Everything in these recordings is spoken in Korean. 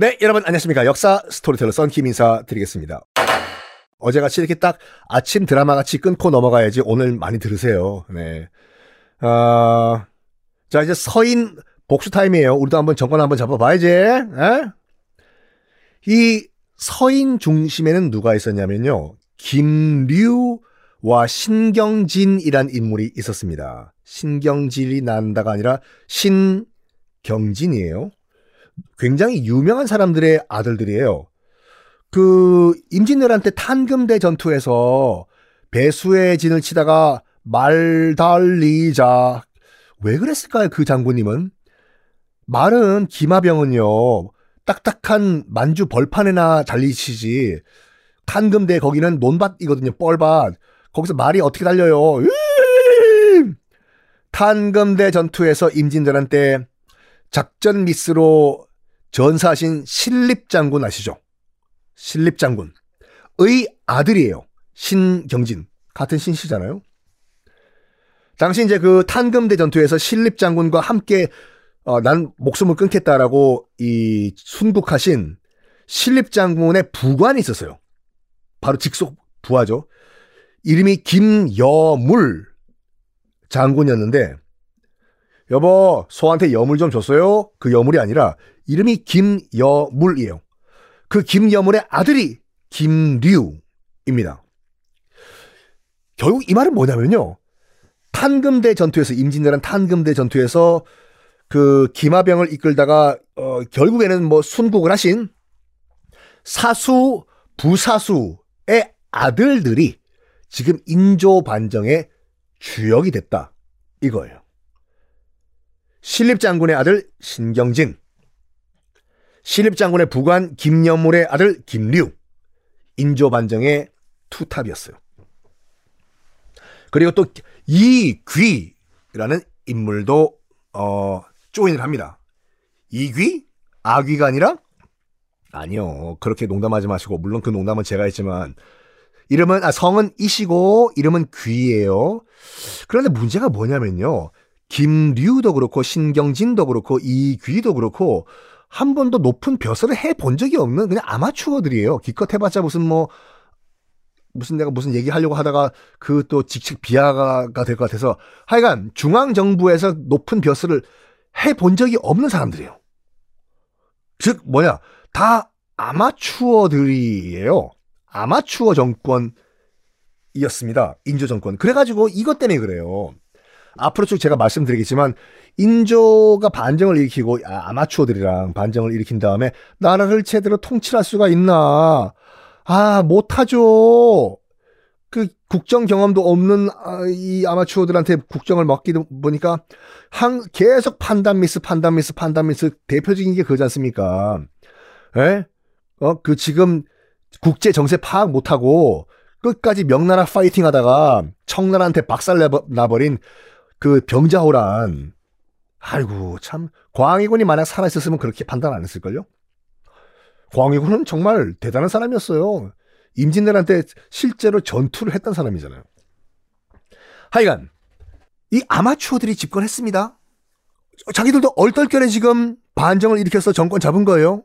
네, 여러분 안녕하십니까. 역사 스토리텔러 썬킴 인사드리겠습니다. 어제같이 이렇게 딱 아침 드라마 같이 끊고 넘어가야지 오늘 많이 들으세요. 네. 어, 자, 이제 서인 복수 타임이에요. 우리도 한번 정권 한번 잡아봐야지. 에? 이 서인 중심에는 누가 있었냐면요. 김류와 신경진이란 인물이 있었습니다. 신경진이 난다가 아니라 신경진이에요. 굉장히 유명한 사람들의 아들들이에요. 그 임진왜란 때 탄금대 전투에서 배수의 진을 치다가 말 달리자. 왜 그랬을까요 그 장군님은? 말은 기마병은요 딱딱한 만주 벌판에나 달리시지. 탄금대 거기는 논밭이거든요 뻘밭. 거기서 말이 어떻게 달려요? 탄금대 전투에서 임진왜란 때 작전 미스로 전사하신 신립장군 아시죠? 신립장군의 아들이에요. 신경진. 같은 신씨잖아요. 당시 이제 그 탄금대 전투에서 신립장군과 함께 어, 난 목숨을 끊겠다라고 이 순국하신 신립장군의 부관이 있었어요. 바로 직속 부하죠. 이름이 김여물 장군이었는데 여보 소한테 여물 좀 줬어요? 그 여물이 아니라 이름이 김여물이에요. 그 김여물의 아들이 김류입니다. 결국 이 말은 뭐냐면요. 탄금대 전투에서 임진왜란 탄금대 전투에서 그 기마병을 이끌다가 어 결국에는 뭐 순국을 하신 사수 부사수의 아들들이 지금 인조 반정의 주역이 됐다 이거예요. 신립 장군의 아들 신경진 신립장군의 부관 김여물의 아들 김류, 인조반정의 투탑이었어요. 그리고 또 이귀라는 인물도 어, 조인을 합니다. 이귀? 아귀가 아니라? 아니요. 그렇게 농담하지 마시고 물론 그 농담은 제가 했지만 이름은 아 성은 이시고 이름은 귀예요. 그런데 문제가 뭐냐면요. 김류도 그렇고 신경진도 그렇고 이귀도 그렇고 한 번도 높은 벼슬을 해 본 적이 없는 그냥 아마추어들이에요. 기껏 해봤자 무슨 뭐 무슨 내가 무슨 얘기하려고 하다가 그 또 직책 비하가 될 것 같아서 하여간 중앙 정부에서 높은 벼슬을 해 본 적이 없는 사람들이에요. 즉 뭐냐 다 아마추어들이에요. 아마추어 정권이었습니다. 인조 정권. 그래가지고 이것 때문에 그래요. 앞으로 쭉 제가 말씀드리겠지만 인조가 반정을 일으키고 아, 아마추어들이랑 반정을 일으킨 다음에 나라를 제대로 통치할 수가 있나? 아 못하죠. 그 국정 경험도 없는 아, 이 아마추어들한테 국정을 맡기다 보니까 항 계속 판단 미스 판단 미스 판단 미스 대표적인 게 그거지 않습니까? 에? 어, 그 지금 국제 정세 파악 못하고 끝까지 명나라 파이팅 하다가 청나라한테 박살 나버린 그 병자호란 아이고 참 광희군이 만약 살아있었으면 그렇게 판단 안 했을걸요? 광희군은 정말 대단한 사람이었어요. 임진왜란때 실제로 전투를 했던 사람이잖아요. 하여간 이 아마추어들이 집권했습니다. 자기들도 얼떨결에 지금 반정을 일으켜서 정권 잡은 거예요.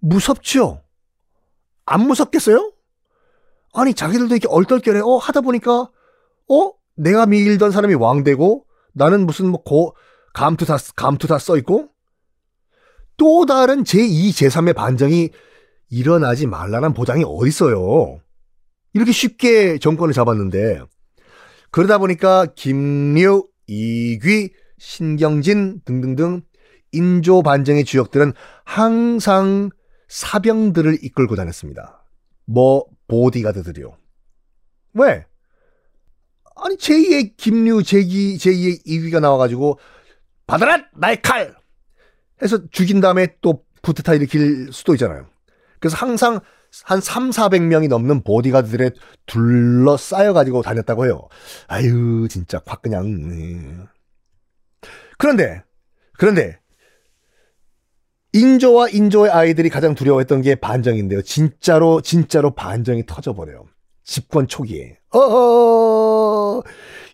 무섭죠? 안 무섭겠어요? 아니 자기들도 이렇게 얼떨결에 어 하다 보니까 어 내가 밀던 사람이 왕 되고 나는 무슨 뭐 고, 감투 다, 감투 다 써있고 또 다른 제2, 제3의 반정이 일어나지 말라는 보장이 어딨어요. 이렇게 쉽게 정권을 잡았는데 그러다 보니까 김류, 이귀, 신경진 등등등 인조 반정의 주역들은 항상 사병들을 이끌고 다녔습니다. 뭐 보디가드들이요. 왜? 아니 제2의 김류, 제2, 제2의 이귀가 나와가지고 받아라 나의 칼 해서 죽인 다음에 또 부트타 일으킬 수도 있잖아요. 그래서 항상 한 3, 400명이 넘는 보디가드들에 둘러싸여가지고 다녔다고 해요. 아유, 진짜 확 그냥. 네. 그런데, 그런데, 인조와 인조의 아이들이 가장 두려워했던 게 반정인데요. 진짜로, 진짜로 반정이 터져버려요. 집권 초기에. 어허!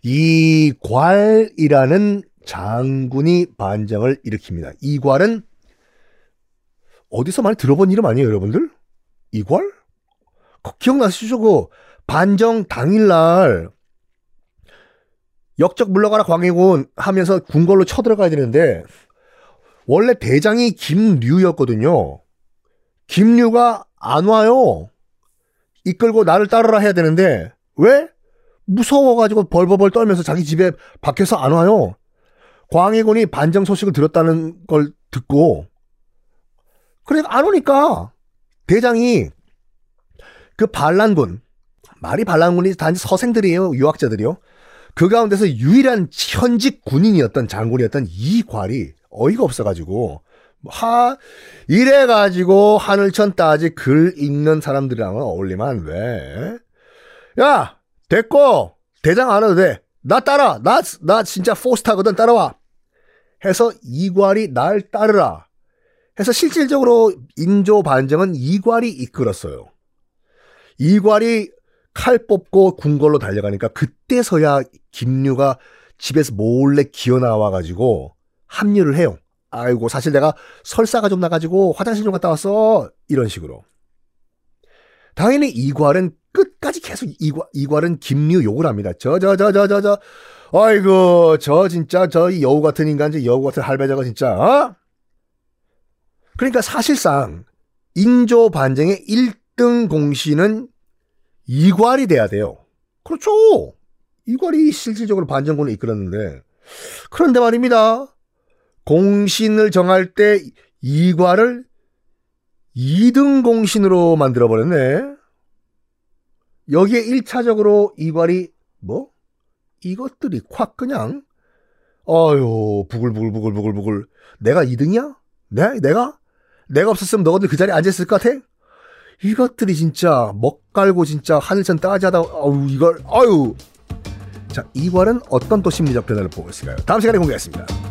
이괄이라는 장군이 반정을 일으킵니다. 이괄은 어디서 많이 들어본 이름 아니에요, 여러분들? 이괄? 기억나시죠? 그 반정 당일날 역적 물러가라 광해군 하면서 궁궐로 쳐들어가야 되는데 원래 대장이 김류였거든요. 김류가 안 와요. 이끌고 나를 따르라 해야 되는데 왜? 무서워가지고 벌벌벌 떨면서 자기 집에 밖에서 안 와요. 광해군이 반정 소식을 들었다는 걸 듣고 그러니까 안 오니까 대장이 그 반란군 말이 반란군이 단지 서생들이에요 유학자들이요 그 가운데서 유일한 현직 군인이었던 장군이었던 이괄이 어이가 없어가지고 하 이래가지고 하늘천 따지 글 읽는 사람들이랑은 어울리면 왜? 야 됐고 대장 안 해도 돼 나 따라 나 나 진짜 포스타거든 따라와 해서 이괄이 날 따르라 해서 실질적으로 인조 반정은 이괄이 이끌었어요. 이괄이 칼 뽑고 궁궐로 달려가니까 그때서야 김류가 집에서 몰래 기어 나와가지고 합류를 해요. 아이고 사실 내가 설사가 좀 나가지고 화장실 좀 갔다 왔어 이런 식으로. 당연히 이괄은 끝까지 계속 이괄, 이괄은 김류 욕을 합니다. 저 저 저 저 저 저 아이고 저 진짜 저 여우 같은 인간 저 여우 같은 할배자가 진짜 어? 그러니까 사실상 인조 반정의 1등 공신은 이괄이 돼야 돼요. 그렇죠. 이괄이 실질적으로 반정군을 이끌었는데 그런데 말입니다. 공신을 정할 때 이괄을 2등 공신으로 만들어 버렸네. 여기에 1차적으로 이괄이 뭐 이것들이 콱 그냥 어유 부글부글부글부글부글 내가 2등이야? 내 내가 내가 없었으면 너희들 그 자리에 앉아있을 것 같아? 이것들이 진짜 먹 깔고 진짜 하늘천 따지하다 어우 이걸 어유 자 이괄은 어떤 또 심리적 변화를 보고 있을까요? 다음 시간에 공개하겠습니다.